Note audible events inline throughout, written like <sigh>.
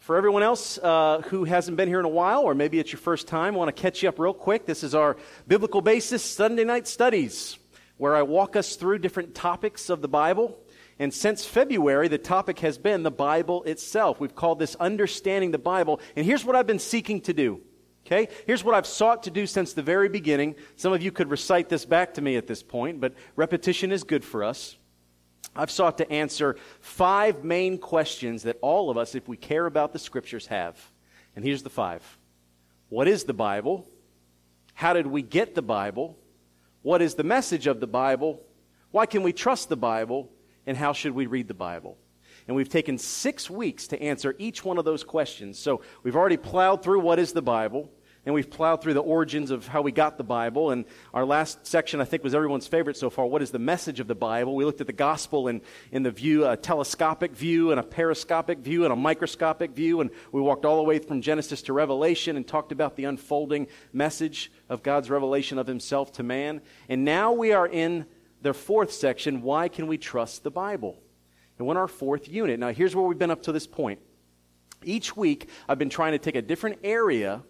For everyone else uh, who hasn't been here in a while, or maybe it's your first time, I want to catch you up real quick. This is our Biblical Basis Sunday Night Studies, where I walk us through different topics of the Bible. And since February, the topic has been the Bible itself. We've called this Understanding the Bible. And here's what I've been seeking to do. Okay? Here's what I've sought to do since the very beginning. Some of you could recite this back to me at this point, but repetition is good for us. I've sought to answer five main questions that all of us, if we care about the scriptures, have. And here's the five What is the Bible? How did we get the Bible? What is the message of the Bible? Why can we trust the Bible? And how should we read the Bible? And we've taken six weeks to answer each one of those questions. So we've already plowed through what is the Bible and we've plowed through the origins of how we got the Bible. And our last section, I think, was everyone's favorite so far. What is the message of the Bible? We looked at the gospel in, in the view, a telescopic view, and a periscopic view, and a microscopic view. And we walked all the way from Genesis to Revelation and talked about the unfolding message of God's revelation of Himself to man. And now we are in the fourth section Why can we trust the Bible? And we're in our fourth unit. Now, here's where we've been up to this point. Each week, I've been trying to take a different area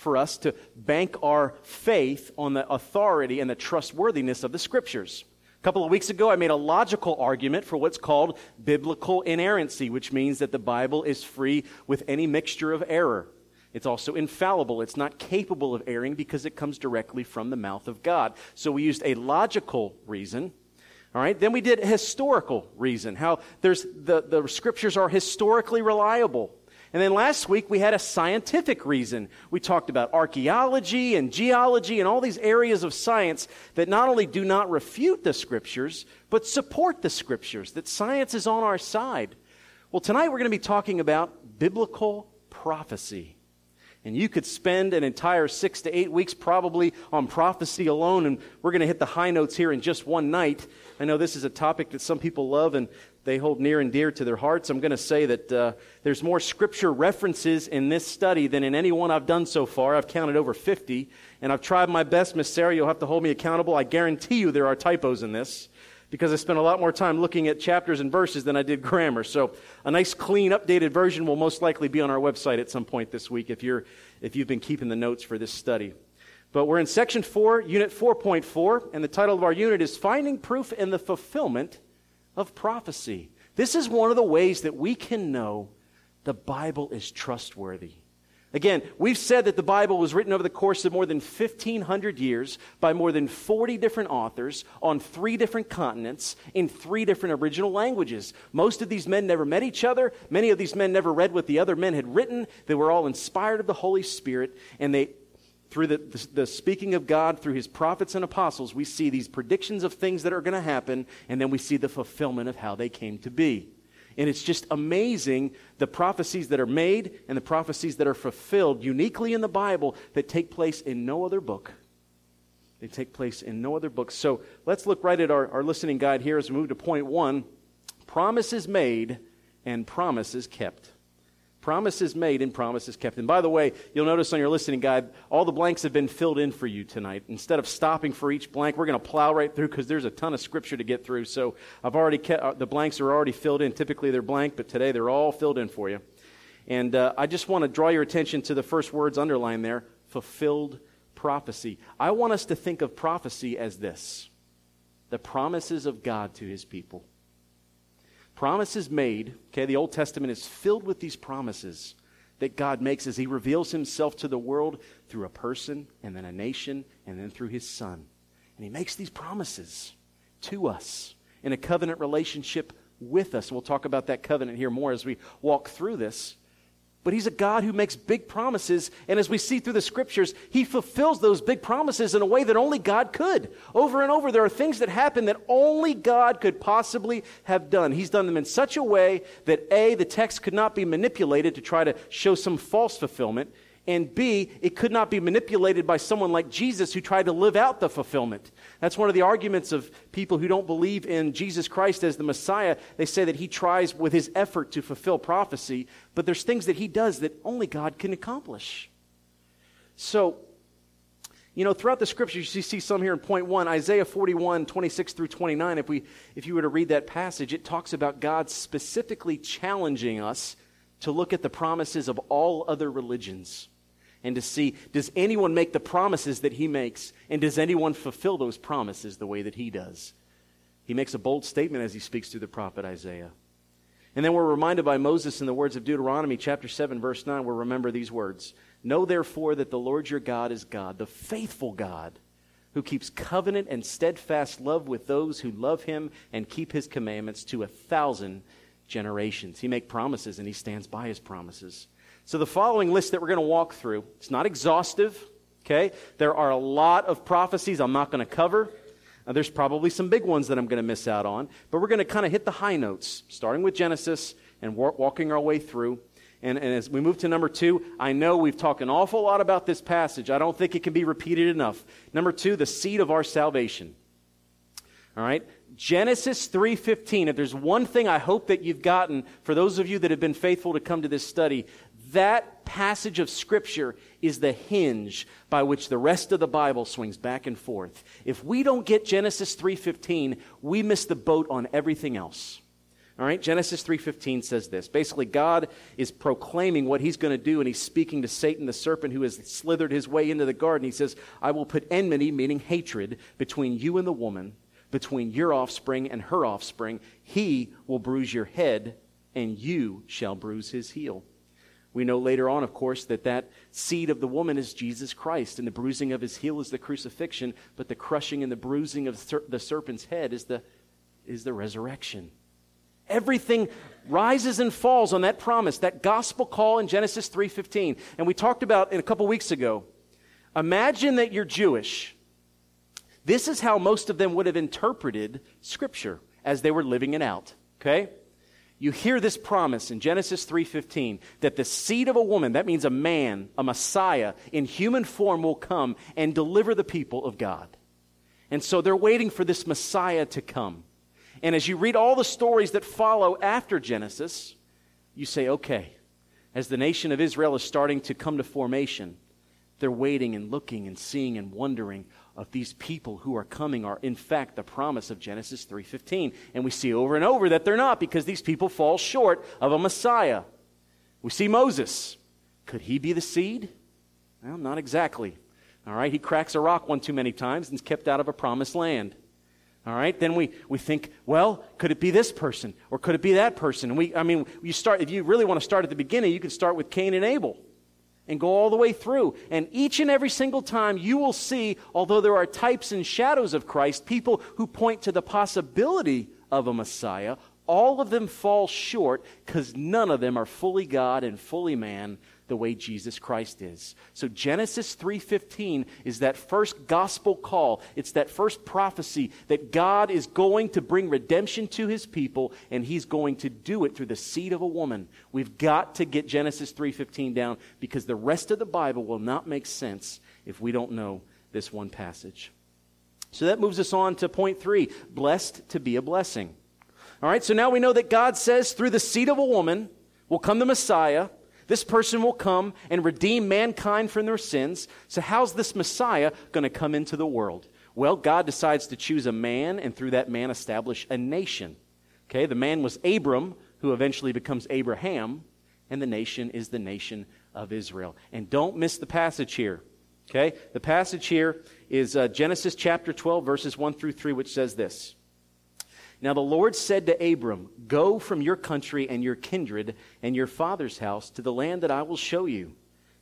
for us to bank our faith on the authority and the trustworthiness of the scriptures. A couple of weeks ago, I made a logical argument for what's called biblical inerrancy, which means that the Bible is free with any mixture of error. It's also infallible. It's not capable of erring because it comes directly from the mouth of God. So we used a logical reason. All right. Then we did a historical reason. How there's the, the scriptures are historically reliable. And then last week we had a scientific reason. We talked about archaeology and geology and all these areas of science that not only do not refute the scriptures, but support the scriptures, that science is on our side. Well, tonight we're going to be talking about biblical prophecy. And you could spend an entire six to eight weeks probably on prophecy alone, and we're going to hit the high notes here in just one night. I know this is a topic that some people love, and they hold near and dear to their hearts. I'm going to say that uh, there's more scripture references in this study than in any one I've done so far. I've counted over 50, and I've tried my best. Miss Sarah, you'll have to hold me accountable. I guarantee you there are typos in this because I spent a lot more time looking at chapters and verses than I did grammar. So a nice, clean, updated version will most likely be on our website at some point this week if, you're, if you've been keeping the notes for this study. But we're in section 4, unit 4.4, and the title of our unit is Finding Proof in the Fulfillment of prophecy. This is one of the ways that we can know the Bible is trustworthy. Again, we've said that the Bible was written over the course of more than 1,500 years by more than 40 different authors on three different continents in three different original languages. Most of these men never met each other. Many of these men never read what the other men had written. They were all inspired of the Holy Spirit, and they through the, the, the, speaking of God through his prophets and apostles, we see these predictions of things that are going to happen, and then we see the fulfillment of how they came to be. And it's just amazing the prophecies that are made and the prophecies that are fulfilled uniquely in the Bible that take place in no other book. They take place in no other book. So let's look right at our, our listening guide here as we move to point one promises made and promises kept. Promises made and promises kept. And by the way, you'll notice on your listening guide, all the blanks have been filled in for you tonight. Instead of stopping for each blank, we're going to plow right through because there's a ton of scripture to get through. So I've already kept, uh, the blanks are already filled in. Typically they're blank, but today they're all filled in for you. And uh, I just want to draw your attention to the first words underlined there fulfilled prophecy. I want us to think of prophecy as this the promises of God to his people. Promises made, okay, the Old Testament is filled with these promises that God makes as He reveals Himself to the world through a person and then a nation and then through His Son. And He makes these promises to us in a covenant relationship with us. We'll talk about that covenant here more as we walk through this. But he's a God who makes big promises. And as we see through the scriptures, he fulfills those big promises in a way that only God could. Over and over, there are things that happen that only God could possibly have done. He's done them in such a way that A, the text could not be manipulated to try to show some false fulfillment and B, it could not be manipulated by someone like Jesus who tried to live out the fulfillment. That's one of the arguments of people who don't believe in Jesus Christ as the Messiah. They say that he tries with his effort to fulfill prophecy, but there's things that he does that only God can accomplish. So, you know, throughout the scriptures, you see some here in point one, Isaiah 41, 26 through 29. If, we, if you were to read that passage, it talks about God specifically challenging us to look at the promises of all other religions and to see does anyone make the promises that he makes? And does anyone fulfill those promises the way that he does? He makes a bold statement as he speaks through the prophet isaiah. And then we're reminded by moses in the words of deuteronomy chapter 7 verse 9 we'll remember these words. Know therefore that the lord your god is god the faithful god who keeps covenant and steadfast love with those who love him and keep his commandments to a thousand generations he makes promises and he stands by his promises so, the following list that we're going to walk through, it's not exhaustive, okay? There are a lot of prophecies I'm not going to cover. Uh, there's probably some big ones that I'm going to miss out on, but we're going to kind of hit the high notes, starting with Genesis and wa- walking our way through. And, and, as we move to number two, I know we've talked an awful lot about this passage. I don't think it can be repeated enough. Number two, the seed of our salvation. All right? Genesis 3:15. If there's one thing I hope that you've gotten for those of you that have been faithful to come to this study, that passage of Scripture is the hinge by which the rest of the Bible swings back and forth. If we don't get Genesis 3:15, we miss the boat on everything else. All right, Genesis 3:15 says this. Basically, God is proclaiming what he's going to do and he's speaking to Satan the serpent who has slithered his way into the garden. He says, "I will put enmity, meaning hatred, between you and the woman, between your offspring and her offspring. He will bruise your head, and you shall bruise his heel." We know later on, of course, that that seed of the woman is Jesus Christ, and the bruising of his heel is the crucifixion, but the crushing and the bruising of the serpent's head is the, is the resurrection. Everything rises and falls on that promise, that gospel call in Genesis 3:15. And we talked about in a couple weeks ago. Imagine that you're Jewish. This is how most of them would have interpreted scripture as they were living it out, okay? you hear this promise in Genesis 3:15 that the seed of a woman, that means a man, a Messiah in human form will come and deliver the people of God. And so they're waiting for this Messiah to come. And as you read all the stories that follow after Genesis, you say, okay, as the nation of Israel is starting to come to formation, they're waiting and looking and seeing and wondering of these people who are coming are in fact the promise of Genesis 3:15 and we see over and over that they're not because these people fall short of a Messiah. We see Moses. Could he be the seed? Well, not exactly. All right, he cracks a rock one too many times and kept out of a promised land. All right, then we, we think, well, could it be this person or could it be that person? And we, I mean, you start, if you really want to start at the beginning, you can start with Cain and Abel and go all the way through. And each and every single time you will see, although there are types and shadows of Christ, people who point to the possibility of a Messiah, all of them fall short because none of them are fully God and fully man the way Jesus Christ is. So Genesis 3:15 is that first gospel call. It's that first prophecy that God is going to bring redemption to his people and he's going to do it through the seed of a woman. We've got to get Genesis 3:15 down because the rest of the Bible will not make sense if we don't know this one passage. So that moves us on to point 3, blessed to be a blessing. All right, so now we know that God says through the seed of a woman will come the Messiah. This person will come and redeem mankind from their sins. So, how's this Messiah going to come into the world? Well, God decides to choose a man and through that man establish a nation. Okay, the man was Abram, who eventually becomes Abraham, and the nation is the nation of Israel. And don't miss the passage here. Okay, the passage here is uh, Genesis chapter 12, verses 1 through 3, which says this. Now the Lord said to Abram, Go from your country and your kindred and your father's house to the land that I will show you,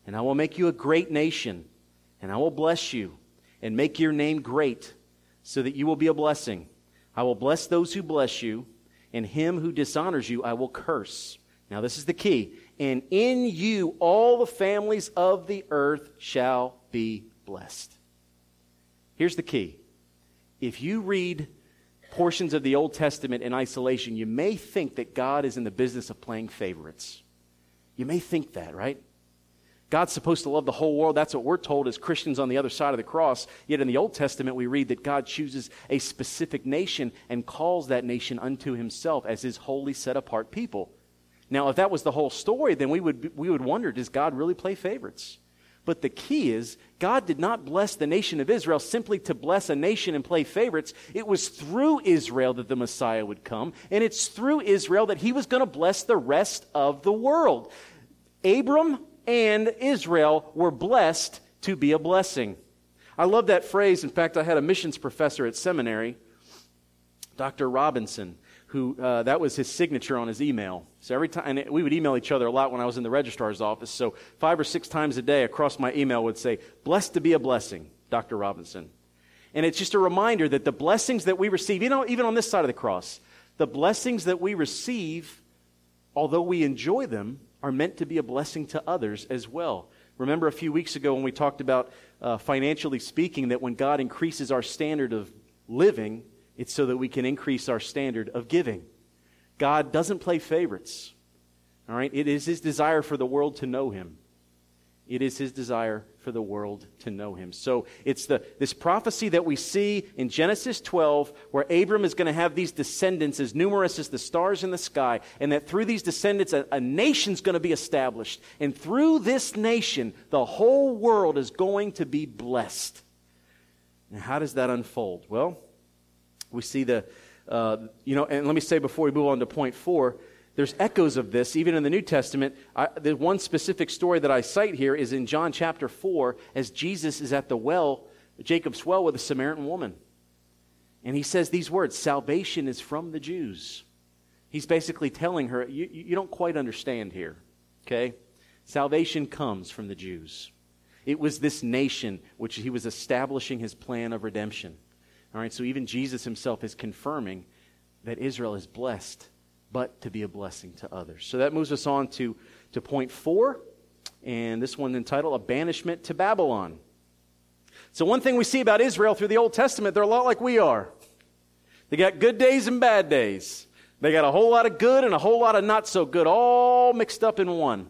and I will make you a great nation, and I will bless you, and make your name great, so that you will be a blessing. I will bless those who bless you, and him who dishonors you I will curse. Now this is the key. And in you all the families of the earth shall be blessed. Here's the key. If you read portions of the Old Testament in isolation, you may think that God is in the business of playing favorites. You may think that, right? God's supposed to love the whole world. That's what we're told as Christians on the other side of the cross. Yet in the Old Testament, we read that God chooses a specific nation and calls that nation unto himself as his holy, set apart people. Now, if that was the whole story, then we would, we would wonder does God really play favorites? But the key is, God did not bless the nation of Israel simply to bless a nation and play favorites. It was through Israel that the Messiah would come, and it's through Israel that he was going to bless the rest of the world. Abram and Israel were blessed to be a blessing. I love that phrase. In fact, I had a missions professor at seminary, Dr. Robinson who uh, that was his signature on his email. So every time, we would email each other a lot when I was in the registrar's office. So five or six times a day across my email would say, "Blessed to be a blessing, Dr. Robinson." And it's just a reminder that the blessings that we receive, you know, even on this side of the cross, the blessings that we receive, although we enjoy them, are meant to be a blessing to others as well. Remember a few weeks ago when we talked about uh, financially speaking, that when God increases our standard of living, it's so that we can increase our standard of giving. God doesn't play favorites. All right? It is his desire for the world to know him. It is his desire for the world to know him. So it's the, this prophecy that we see in Genesis 12 where Abram is going to have these descendants as numerous as the stars in the sky, and that through these descendants, a, a nation's going to be established. And through this nation, the whole world is going to be blessed. Now, how does that unfold? Well, we see the, uh, you know, and let me say before we move on to point four, there's echoes of this even in the New Testament. I, the one specific story that I cite here is in John chapter 4 as Jesus is at the well, Jacob's well, with a Samaritan woman. And he says these words Salvation is from the Jews. He's basically telling her, You, you don't quite understand here, okay? Salvation comes from the Jews. It was this nation which he was establishing his plan of redemption. All right, so even Jesus himself is confirming that Israel is blessed, but to be a blessing to others. So that moves us on to, to point four, and this one entitled A Banishment to Babylon. So, one thing we see about Israel through the Old Testament, they're a lot like we are. They got good days and bad days. They got a whole lot of good and a whole lot of not so good, all mixed up in one.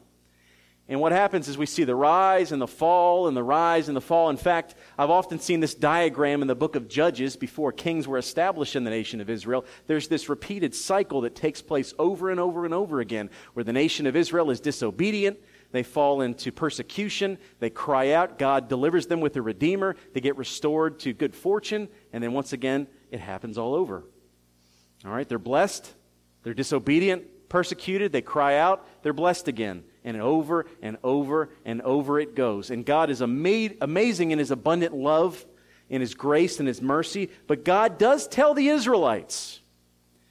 And what happens is we see the rise and the fall and the rise and the fall. In fact, I've often seen this diagram in the book of Judges before kings were established in the nation of Israel. There's this repeated cycle that takes place over and over and over again where the nation of Israel is disobedient. They fall into persecution. They cry out. God delivers them with a redeemer. They get restored to good fortune. And then once again, it happens all over. All right, they're blessed. They're disobedient, persecuted. They cry out. They're blessed again and over and over and over it goes. And God is ama- amazing in his abundant love, in his grace and his mercy. But God does tell the Israelites,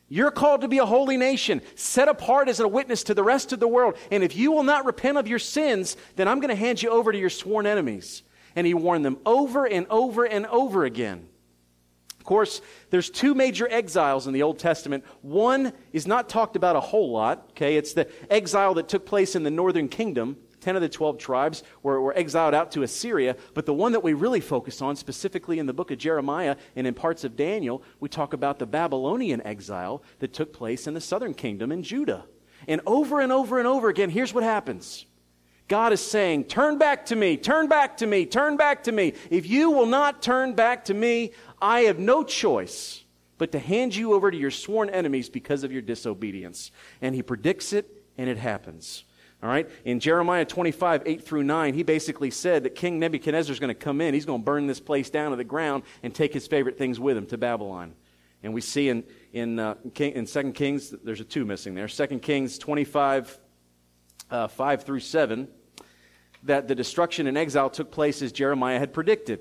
you're called to be a holy nation, set apart as a witness to the rest of the world. And if you will not repent of your sins, then I'm going to hand you over to your sworn enemies. And he warned them over and over and over again course, there's two major exiles in the Old Testament. One is not talked about a whole lot, okay? It's the exile that took place in the northern kingdom. 10 of the 12 tribes were, were exiled out to Assyria. But the one that we really focus on, specifically in the book of Jeremiah and in parts of Daniel, we talk about the Babylonian exile that took place in the southern kingdom in Judah. And over and over and over again, here's what happens. God is saying, Turn back to me, turn back to me, turn back to me. If you will not turn back to me, I have no choice but to hand you over to your sworn enemies because of your disobedience. And he predicts it, and it happens. All right? In Jeremiah 25, 8 through 9, he basically said that King Nebuchadnezzar is going to come in. He's going to burn this place down to the ground and take his favorite things with him to Babylon. And we see in, in, uh, King, in 2 Kings, there's a 2 missing there. 2 Kings 25, uh, 5 through 7, that the destruction and exile took place as Jeremiah had predicted.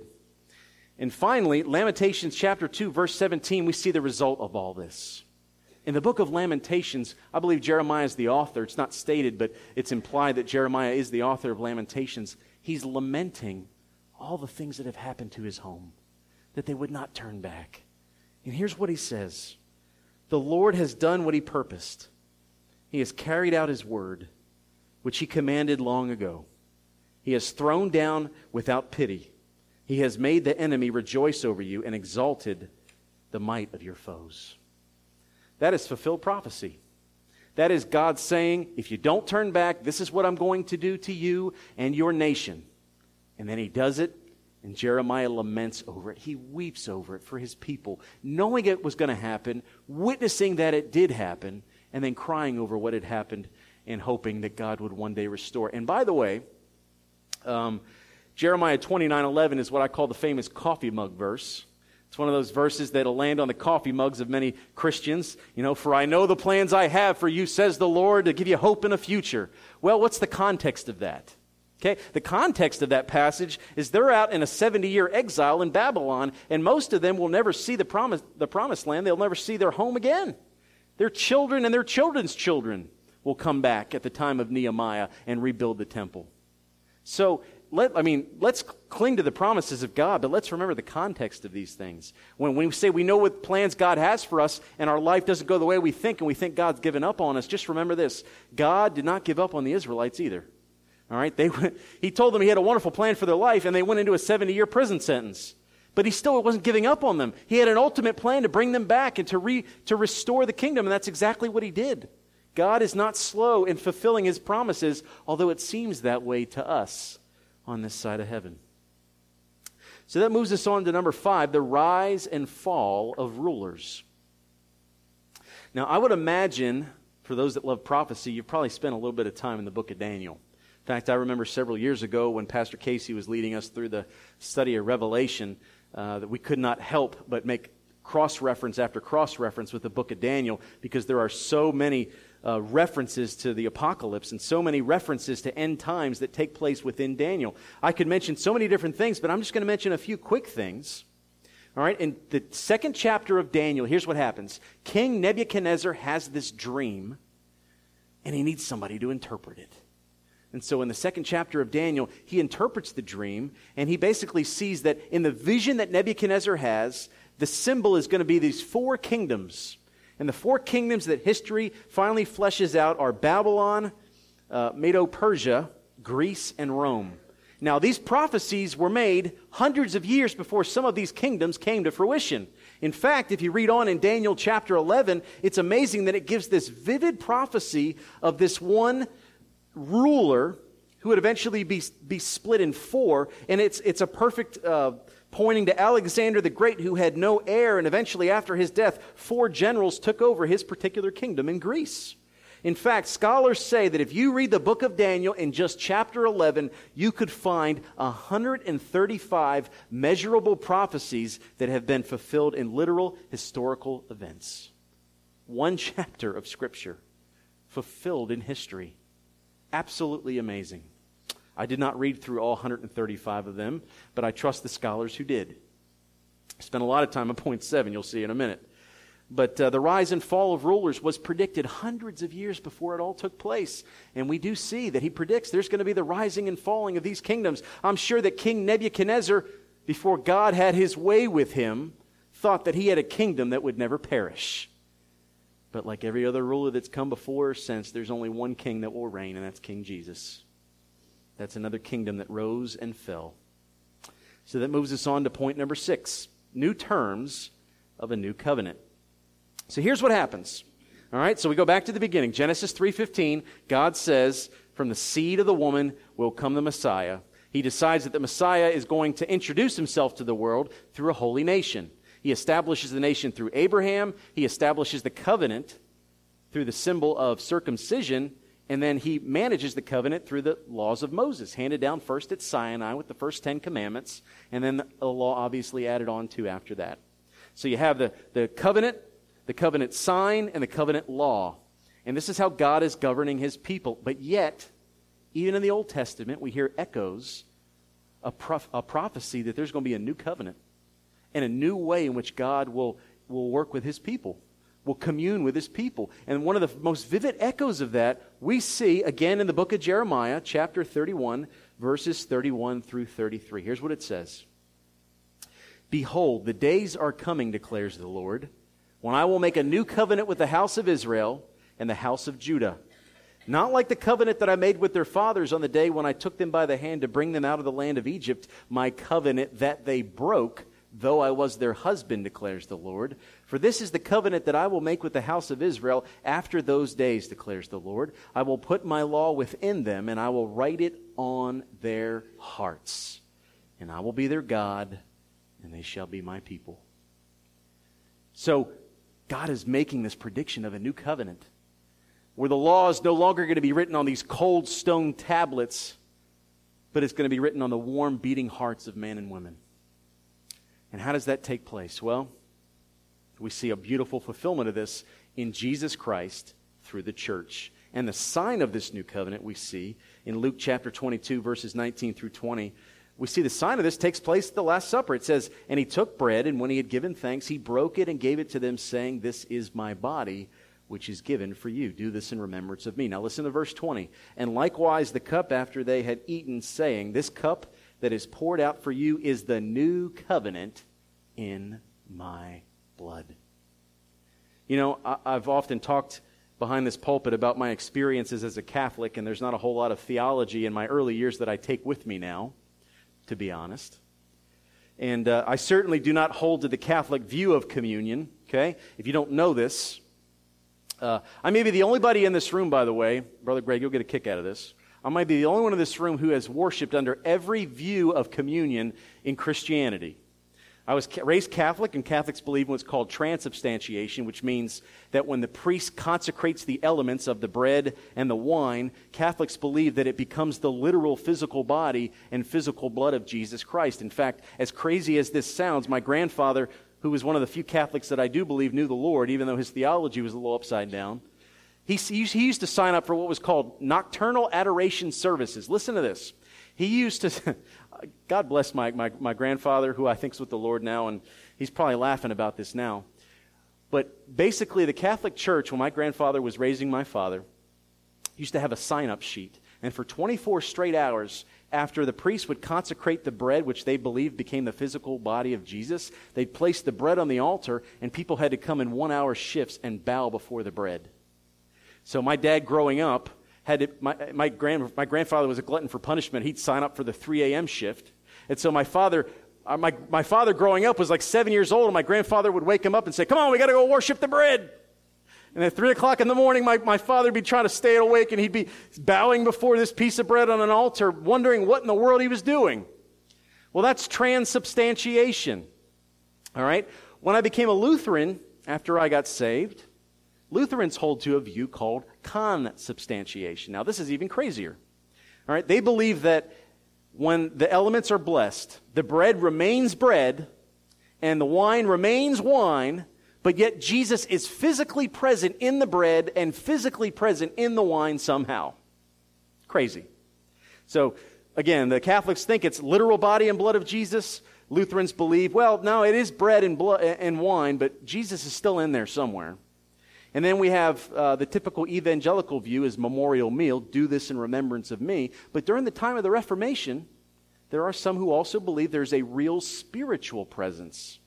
And finally, Lamentations chapter 2, verse 17, we see the result of all this. In the book of Lamentations, I believe Jeremiah is the author. It's not stated, but it's implied that Jeremiah is the author of Lamentations. He's lamenting all the things that have happened to his home, that they would not turn back. And here's what he says The Lord has done what he purposed, he has carried out his word, which he commanded long ago. He has thrown down without pity. He has made the enemy rejoice over you and exalted the might of your foes. That is fulfilled prophecy. That is God saying, if you don't turn back, this is what I'm going to do to you and your nation. And then he does it, and Jeremiah laments over it. He weeps over it for his people, knowing it was going to happen, witnessing that it did happen, and then crying over what had happened and hoping that God would one day restore. And by the way, um, Jeremiah 29 11 is what I call the famous coffee mug verse. It's one of those verses that'll land on the coffee mugs of many Christians. You know, for I know the plans I have for you, says the Lord, to give you hope in a future. Well, what's the context of that? Okay, the context of that passage is they're out in a 70 year exile in Babylon, and most of them will never see the, promise, the promised land. They'll never see their home again. Their children and their children's children will come back at the time of Nehemiah and rebuild the temple. So, let, I mean, let's cling to the promises of God, but let's remember the context of these things. When, when we say we know what plans God has for us and our life doesn't go the way we think and we think God's given up on us, just remember this God did not give up on the Israelites either. All right? They <laughs> he told them he had a wonderful plan for their life, and they went into a 70 year prison sentence. But he still wasn't giving up on them. He had an ultimate plan to bring them back and to, re, to restore the kingdom, and that's exactly what he did. God is not slow in fulfilling his promises, although it seems that way to us on this side of heaven. So that moves us on to number five the rise and fall of rulers. Now, I would imagine, for those that love prophecy, you've probably spent a little bit of time in the book of Daniel. In fact, I remember several years ago when Pastor Casey was leading us through the study of Revelation uh, that we could not help but make cross reference after cross reference with the book of Daniel because there are so many uh, references to the apocalypse and so many references to end times that take place within Daniel. I could mention so many different things, but I'm just going to mention a few quick things. All right, in the second chapter of Daniel, here's what happens King Nebuchadnezzar has this dream, and he needs somebody to interpret it. And so in the second chapter of Daniel, he interprets the dream, and he basically sees that in the vision that Nebuchadnezzar has, the symbol is going to be these four kingdoms. And the four kingdoms that history finally fleshes out are Babylon, uh, Medo Persia, Greece, and Rome. Now, these prophecies were made hundreds of years before some of these kingdoms came to fruition. In fact, if you read on in Daniel chapter 11, it's amazing that it gives this vivid prophecy of this one ruler who would eventually be, be split in four. And it's, it's a perfect uh, pointing to Alexander the Great, who had no heir. And eventually, after his death, four generals took over his particular kingdom in Greece. In fact, scholars say that if you read the book of Daniel in just chapter 11, you could find 135 measurable prophecies that have been fulfilled in literal historical events. One <laughs> chapter of Scripture fulfilled in history. Absolutely amazing. I did not read through all 135 of them, but I trust the scholars who did. I spent a lot of time on point seven, you'll see in a minute. But uh, the rise and fall of rulers was predicted hundreds of years before it all took place. And we do see that he predicts there's going to be the rising and falling of these kingdoms. I'm sure that King Nebuchadnezzar, before God had his way with him, thought that he had a kingdom that would never perish. But like every other ruler that's come before or since, there's only one king that will reign, and that's King Jesus. That's another kingdom that rose and fell. So that moves us on to point number six new terms of a new covenant. So here's what happens. All right, so we go back to the beginning. Genesis 3:15, God says, "From the seed of the woman will come the Messiah." He decides that the Messiah is going to introduce himself to the world through a holy nation. He establishes the nation through Abraham. He establishes the covenant through the symbol of circumcision. And then he manages the covenant through the laws of Moses, handed down first at Sinai with the first Ten Commandments, and then the law obviously added on to after that. So you have the, the covenant, the covenant sign, and the covenant law. And this is how God is governing his people. But yet, even in the Old Testament, we hear echoes, a, prof- a prophecy that there's going to be a new covenant and a new way in which God will, will work with his people, will commune with his people. And one of the most vivid echoes of that we see again in the book of Jeremiah, chapter 31, verses 31 through 33. Here's what it says Behold, the days are coming, declares the Lord, when I will make a new covenant with the house of Israel and the house of Judah. Not like the covenant that I made with their fathers on the day when I took them by the hand to bring them out of the land of Egypt, my covenant that they broke though I was their husband, declares the Lord. For this is the covenant that I will make with the house of Israel after those days, declares the Lord. I will put my law within them, and I will write it on their hearts. And I will be their God, and they shall be my people. So, God is making this prediction of a new covenant where the law is no longer going to be written on these cold stone tablets but it's going to be written on the warm, beating hearts of men and women. And how does that take place? Well, we see a beautiful fulfillment of this in Jesus Christ through the church. And the sign of this new covenant we see in Luke chapter 22, verses 19 through 20. We see the sign of this takes place at the Last Supper. It says, And he took bread, and when he had given thanks, he broke it and gave it to them, saying, This is my body, which is given for you. Do this in remembrance of me. Now listen to verse 20. And likewise the cup after they had eaten, saying, This cup that is poured out for you is the new covenant in my blood. You know, I, have often talked behind this pulpit about my experiences as a Catholic, and there's not a whole lot of theology in my early years that I take with me now, to be honest. And uh, I certainly do not hold to the Catholic view of communion, okay? If you don't know this, uh, I may be the only buddy in this room, by the way. Brother Greg, you'll get a kick out of this. I might be the only one in this room who has worshiped under every view of communion in Christianity. I was raised Catholic, and Catholics believe in what's called transubstantiation, which means that when the priest consecrates the elements of the bread and the wine, Catholics believe that it becomes the literal physical body and physical blood of Jesus Christ. In fact, as crazy as this sounds, my grandfather, who was one of the few Catholics that I do believe knew the Lord, even though his theology was a little upside down, he, he used to sign up for what was called nocturnal adoration services. Listen to this. He used to, <laughs> God bless my, my, my grandfather, who I think is with the Lord now, and he's probably laughing about this now. But basically, the Catholic Church, when my grandfather was raising my father, used to have a sign up sheet. And for 24 straight hours, after the priest would consecrate the bread, which they believed became the physical body of Jesus, they'd place the bread on the altar, and people had to come in one hour shifts and bow before the bread. So my dad growing up, had my, my, grand, my grandfather was a glutton for punishment. He'd sign up for the 3 a.m. shift. And so my father, uh, my, my father growing up was like seven years old, and my grandfather would wake him up and say, Come on, we got to go worship the bread. And at 3 o'clock in the morning, my, my father would be trying to stay awake, and he'd be bowing before this piece of bread on an altar, wondering what in the world he was doing. Well, that's transubstantiation. All right? When I became a Lutheran after I got saved, Lutherans hold to a view called consubstantiation. Now, this is even crazier. All right, they believe that when the elements are blessed, the bread remains bread and the wine remains wine, but yet Jesus is physically present in the bread and physically present in the wine somehow. Crazy. So, again, the Catholics think it's literal body and blood of Jesus. Lutherans believe, well, no, it is bread and, blood and wine, but Jesus is still in there somewhere. And then we have uh, the typical evangelical view is memorial meal, do this in remembrance of me. But during the time of the Reformation, there are some who also believe there's a real spiritual presence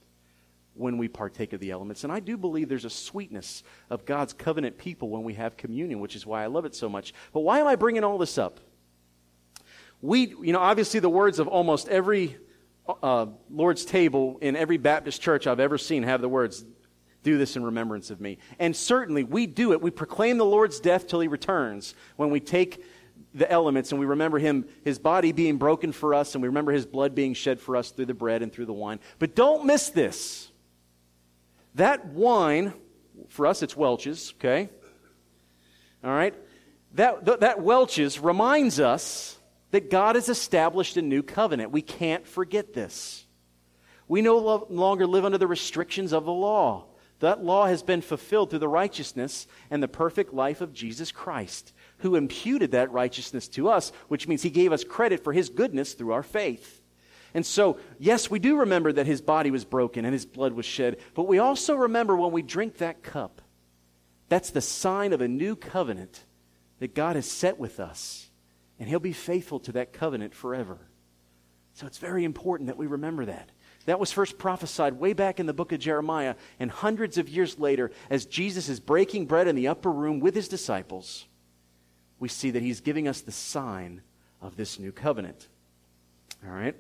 when we partake of the elements. And I do believe there's a sweetness of God's covenant people when we have communion, which is why I love it so much. But why am I bringing all this up? We, you know, obviously the words of almost every uh, Lord's table in every Baptist church I've ever seen have the words, do this in remembrance of me. And certainly we do it. We proclaim the Lord's death till he returns when we take the elements and we remember him, his body being broken for us, and we remember his blood being shed for us through the bread and through the wine. But don't miss this. That wine, for us it's Welch's, okay? All right? That, th- that Welch's reminds us that God has established a new covenant. We can't forget this. We no lo- longer live under the restrictions of the law. That law has been fulfilled through the righteousness and the perfect life of Jesus Christ, who imputed that righteousness to us, which means he gave us credit for his goodness through our faith. And so, yes, we do remember that his body was broken and his blood was shed, but we also remember when we drink that cup, that's the sign of a new covenant that God has set with us, and he'll be faithful to that covenant forever. So it's very important that we remember that. That was first prophesied way back in the book of Jeremiah. And hundreds of years later, as Jesus is breaking bread in the upper room with his disciples, we see that he's giving us the sign of this new covenant. All right?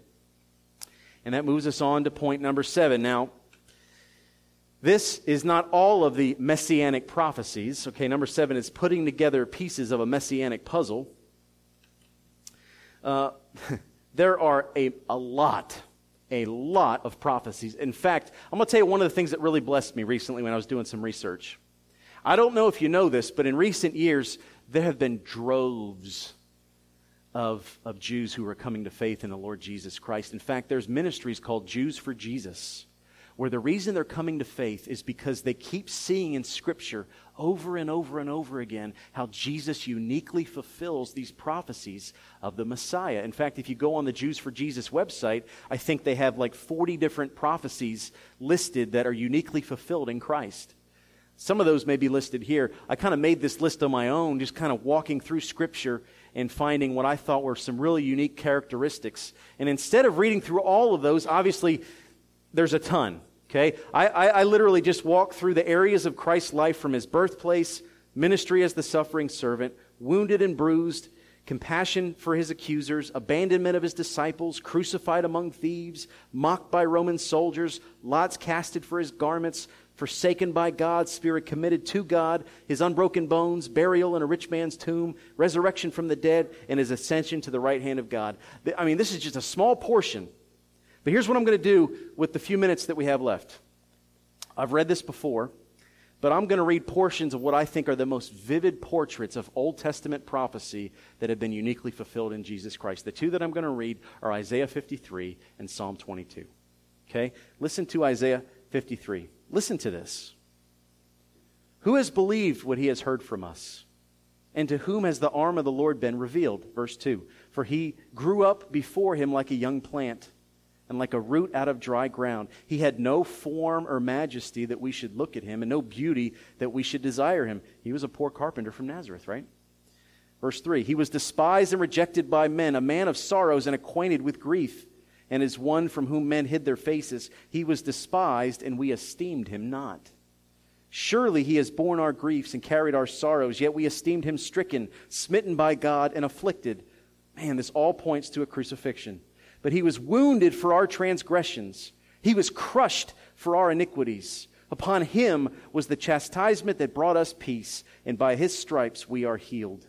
And that moves us on to point number seven. Now, this is not all of the messianic prophecies. Okay, number seven is putting together pieces of a messianic puzzle. Uh, <laughs> there are a, a lot a lot of prophecies. In fact, I'm going to tell you one of the things that really blessed me recently when I was doing some research. I don't know if you know this, but in recent years, there have been droves of, of Jews who are coming to faith in the Lord Jesus Christ. In fact, there's ministries called Jews for Jesus, where the reason they're coming to faith is because they keep seeing in Scripture over and over and over again how Jesus uniquely fulfills these prophecies of the Messiah. In fact, if you go on the Jews for Jesus website, I think they have like 40 different prophecies listed that are uniquely fulfilled in Christ. Some of those may be listed here. I kind of made this list on my own, just kind of walking through Scripture and finding what I thought were some really unique characteristics. And instead of reading through all of those, obviously, there's a ton. Okay? I, I, I literally just walked through the areas of Christ's life from his birthplace, ministry as the suffering servant, wounded and bruised, compassion for his accusers, abandonment of his disciples, crucified among thieves, mocked by Roman soldiers, lots casted for his garments, forsaken by God, spirit committed to God, his unbroken bones, burial in a rich man's tomb, resurrection from the dead, and his ascension to the right hand of God. I mean, this is just a small portion. But here's what I'm going to do with the few minutes that we have left. I've read this before, but I'm going to read portions of what I think are the most vivid portraits of Old Testament prophecy that have been uniquely fulfilled in Jesus Christ. The two that I'm going to read are Isaiah 53 and Psalm 22. Okay? Listen to Isaiah 53. Listen to this. Who has believed what he has heard from us? And to whom has the arm of the Lord been revealed? Verse 2 For he grew up before him like a young plant, and like a root out of dry ground. He had no form or majesty that we should look at him, and no beauty that we should desire him. He was a poor carpenter from Nazareth, right? Verse 3 He was despised and rejected by men, a man of sorrows and acquainted with grief and as one from whom men hid their faces. He was despised, and we esteemed him not. Surely he has borne our griefs and carried our sorrows, yet we esteemed him stricken, smitten by God, and afflicted. Man, this all points to a crucifixion. But he was wounded for our transgressions, he was crushed for our iniquities. Upon him was the chastisement that brought us peace, and by his stripes we are healed.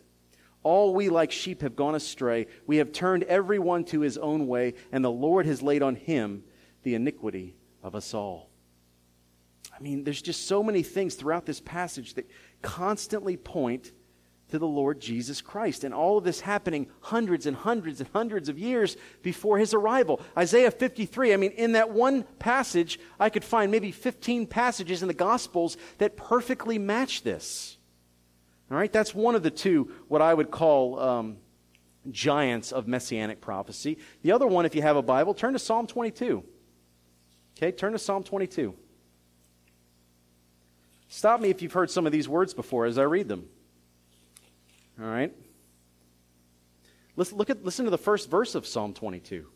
All we like sheep have gone astray. We have turned every one to his own way, and the Lord has laid on him the iniquity of us all. I mean, there's just so many things throughout this passage that constantly point to the Lord Jesus Christ. And all of this happening hundreds and hundreds and hundreds of years before his arrival. Isaiah 53, I mean, in that one passage, I could find maybe 15 passages in the Gospels that perfectly match this. All right, that's one of the two, what I would call um, giants of messianic prophecy. The other one, if you have a Bible, turn to Psalm 22. Okay, turn to Psalm 22. Stop me if you've heard some of these words before as I read them. All right? Let's look at, listen to the first verse of Psalm 22.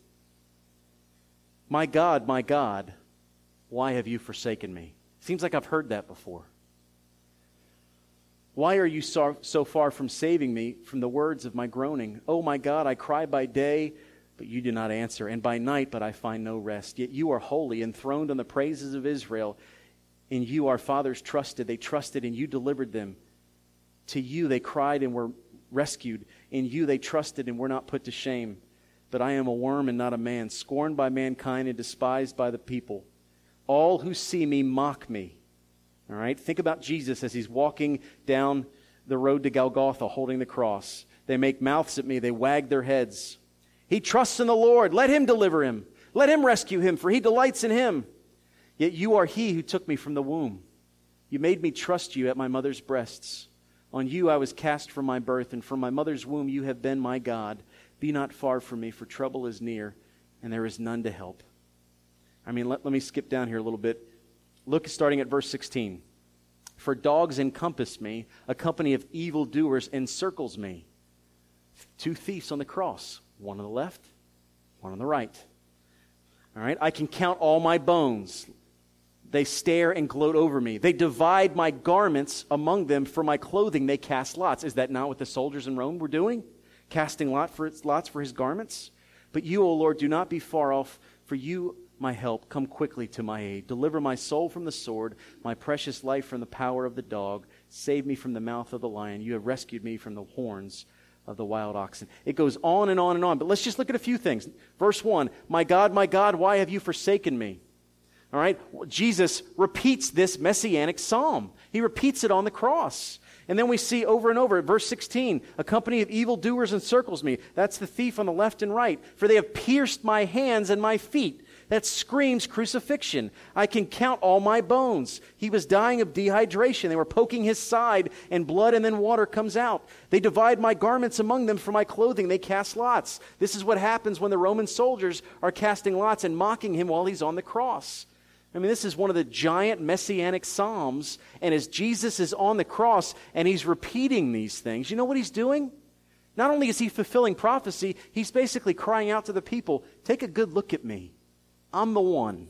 My God, my God, why have you forsaken me? Seems like I've heard that before. Why are you so, so far from saving me from the words of my groaning? Oh my God, I cry by day, but you do not answer, and by night, but I find no rest. Yet you are holy, enthroned on the praises of Israel. and you our fathers trusted. They trusted, and you delivered them. To you they cried and were rescued. In you they trusted and were not put to shame. But I am a worm and not a man, scorned by mankind and despised by the people. All who see me mock me. All right? Think about Jesus as he's walking down the road to Golgotha holding the cross. They make mouths at me, they wag their heads. He trusts in the Lord. Let him deliver him. Let him rescue him, for he delights in him. Yet you are he who took me from the womb. You made me trust you at my mother's breasts. On you I was cast from my birth, and from my mother's womb you have been my God. Be not far from me, for trouble is near, and there is none to help. I mean, let, let me skip down here a little bit. Look starting at verse 16. For dogs encompass me, a company of evildoers encircles me. Two thieves on the cross, one on the left, one on the right. All right, I can count all my bones. They stare and gloat over me. They divide my garments among them. For my clothing, they cast lots. Is that not what the soldiers in Rome were doing? Casting lot for, lots for his garments? But you, O Lord, do not be far off, for you my help. Come quickly to my aid. Deliver my soul from the sword, my precious life from the power of the dog. Save me from the mouth of the lion. You have rescued me from the horns of the wild oxen. It goes on and on and on. But let's just look at a few things. Verse 1 My God, my God, why have you forsaken me? All right? Jesus repeats this messianic psalm. He repeats it on the cross. And then we see over and over, verse 16, a company of evildoers encircles me. That's the thief on the left and right. For they have pierced my hands and my feet. That screams crucifixion. I can count all my bones. He was dying of dehydration. They were poking his side, and blood and then water comes out. They divide my garments among them for my clothing. They cast lots. This is what happens when the Roman soldiers are casting lots and mocking him while he's on the cross. I mean, this is one of the giant messianic psalms. And as Jesus is on the cross and he's repeating these things, you know what he's doing? Not only is he fulfilling prophecy, he's basically crying out to the people take a good look at me. I'm the one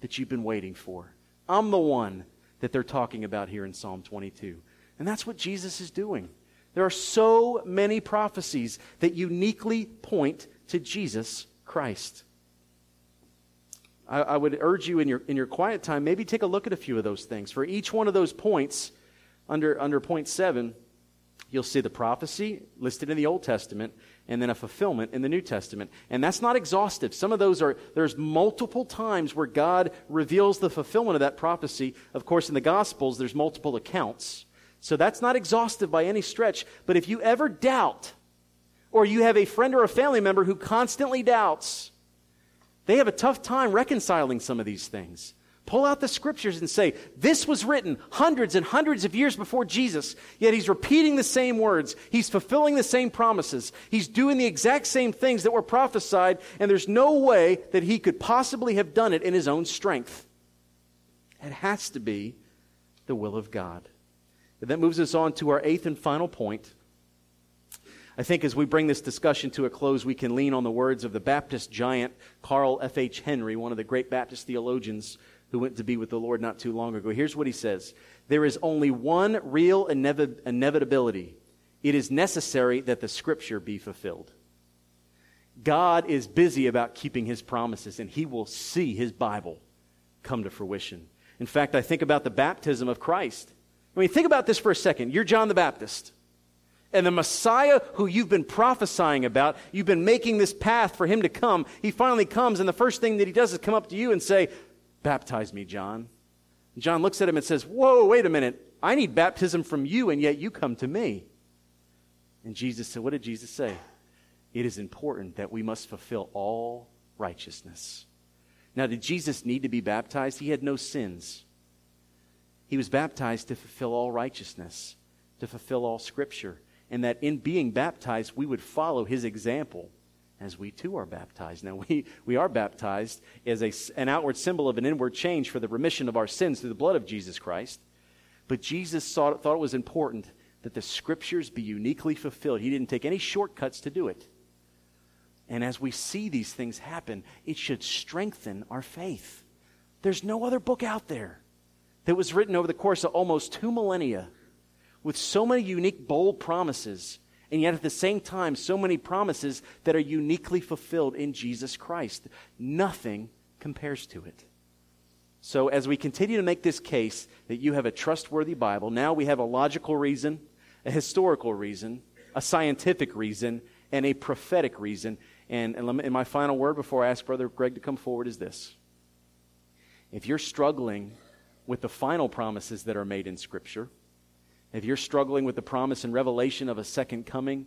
that you've been waiting for. I'm the one that they're talking about here in Psalm 22. And that's what Jesus is doing. There are so many prophecies that uniquely point to Jesus Christ. I, I, would urge you in your, in your quiet time, maybe take a look at a few of those things. For each one of those points, under, under point seven, you'll see the prophecy listed in the Old Testament and then a fulfillment in the New Testament. And that's not exhaustive. Some of those are, there's multiple times where God reveals the fulfillment of that prophecy. Of course, in the Gospels, there's multiple accounts. So that's not exhaustive by any stretch. But if you ever doubt, or you have a friend or a family member who constantly doubts, they have a tough time reconciling some of these things. Pull out the scriptures and say, This was written hundreds and hundreds of years before Jesus, yet he's repeating the same words. He's fulfilling the same promises. He's doing the exact same things that were prophesied, and there's no way that he could possibly have done it in his own strength. It has to be the will of God. And that moves us on to our eighth and final point. I think as we bring this discussion to a close, we can lean on the words of the Baptist giant Carl F.H. Henry, one of the great Baptist theologians who went to be with the Lord not too long ago. Here's what he says There is only one real inev- inevitability it is necessary that the scripture be fulfilled. God is busy about keeping his promises, and he will see his Bible come to fruition. In fact, I think about the baptism of Christ. I mean, think about this for a second. You're John the Baptist. And the Messiah who you've been prophesying about, you've been making this path for him to come, he finally comes, and the first thing that he does is come up to you and say, Baptize me, John. And John looks at him and says, Whoa, wait a minute. I need baptism from you, and yet you come to me. And Jesus said, What did Jesus say? It is important that we must fulfill all righteousness. Now, did Jesus need to be baptized? He had no sins. He was baptized to fulfill all righteousness, to fulfill all scripture, and that in being baptized, we would follow his example as we too are baptized. Now, <laughs> we, we are baptized as a, an outward symbol of an inward change for the remission of our sins through the blood of Jesus Christ. But Jesus saw, thought it was important that the scriptures be uniquely fulfilled. He didn't take any shortcuts to do it. And as we see these things happen, it should strengthen our faith. There's no other book out there that was written over the course of almost two millennia with so many unique, bold promises and yet, at the same time, so many promises that are uniquely fulfilled in Jesus Christ. Nothing compares to it. So, as we continue to make this case that you have a trustworthy Bible, now we have a logical reason, a historical reason, a scientific reason, and a prophetic reason. And, and, and my final word before I ask Brother Greg to come forward is this. If you're struggling with the final promises that are made in Scripture, if you're struggling with the promise and revelation of a second coming,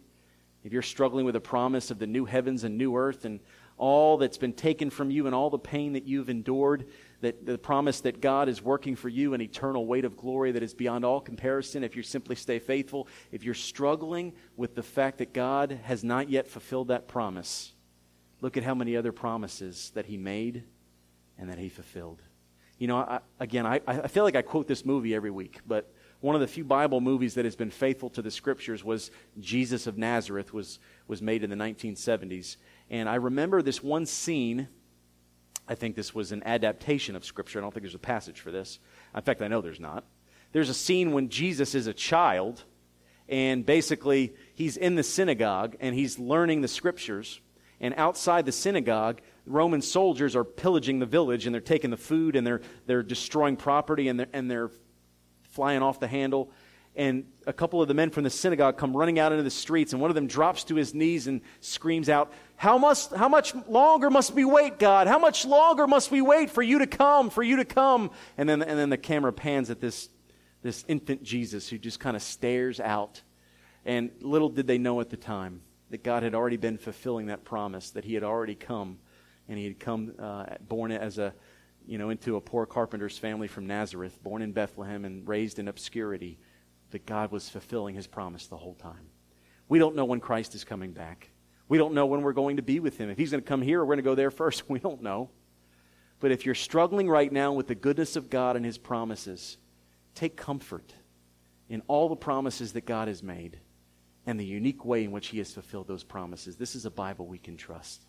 if you're struggling with the promise of the new heavens and new earth and all that's been taken from you and all the pain that you've endured, that the promise that God is working for you an eternal weight of glory that is beyond all comparison if you simply stay faithful, if you're struggling with the fact that God has not yet fulfilled that promise, look at how many other promises that He made and that He fulfilled. You know, I, again, I, I feel like I quote this movie every week, but one of the few Bible movies that has been faithful to the scriptures was Jesus of Nazareth was, was made in the 1970s. And I remember this one scene. I think this was an adaptation of scripture. I don't think there's a passage for this. In fact, I know there's not. There's a scene when Jesus is a child, and basically he's in the synagogue and he's learning the scriptures. And outside the synagogue, Roman soldiers are pillaging the village and they're taking the food and they're, they're destroying property and they're, and they're flying off the handle. And a couple of the men from the synagogue come running out into the streets, and one of them drops to his knees and screams out, How, must, how much longer must we wait, God? How much longer must we wait for you to come, for you to come? And then, and then the camera pans at this this infant Jesus who just kind of stares out. And little did they know at the time that God had already been fulfilling that promise, that he had already come, and he had come uh, born as a, you know, into a poor carpenter's family from Nazareth, born in Bethlehem and raised in obscurity, that God was fulfilling his promise the whole time. We don't know when Christ is coming back. We don't know when we're going to be with him. If he's going to come here or we're going to go there first, <laughs> we don't know. But if you're struggling right now with the goodness of God and his promises, take comfort in all the promises that God has made and the unique way in which he has fulfilled those promises. This is a Bible we can trust.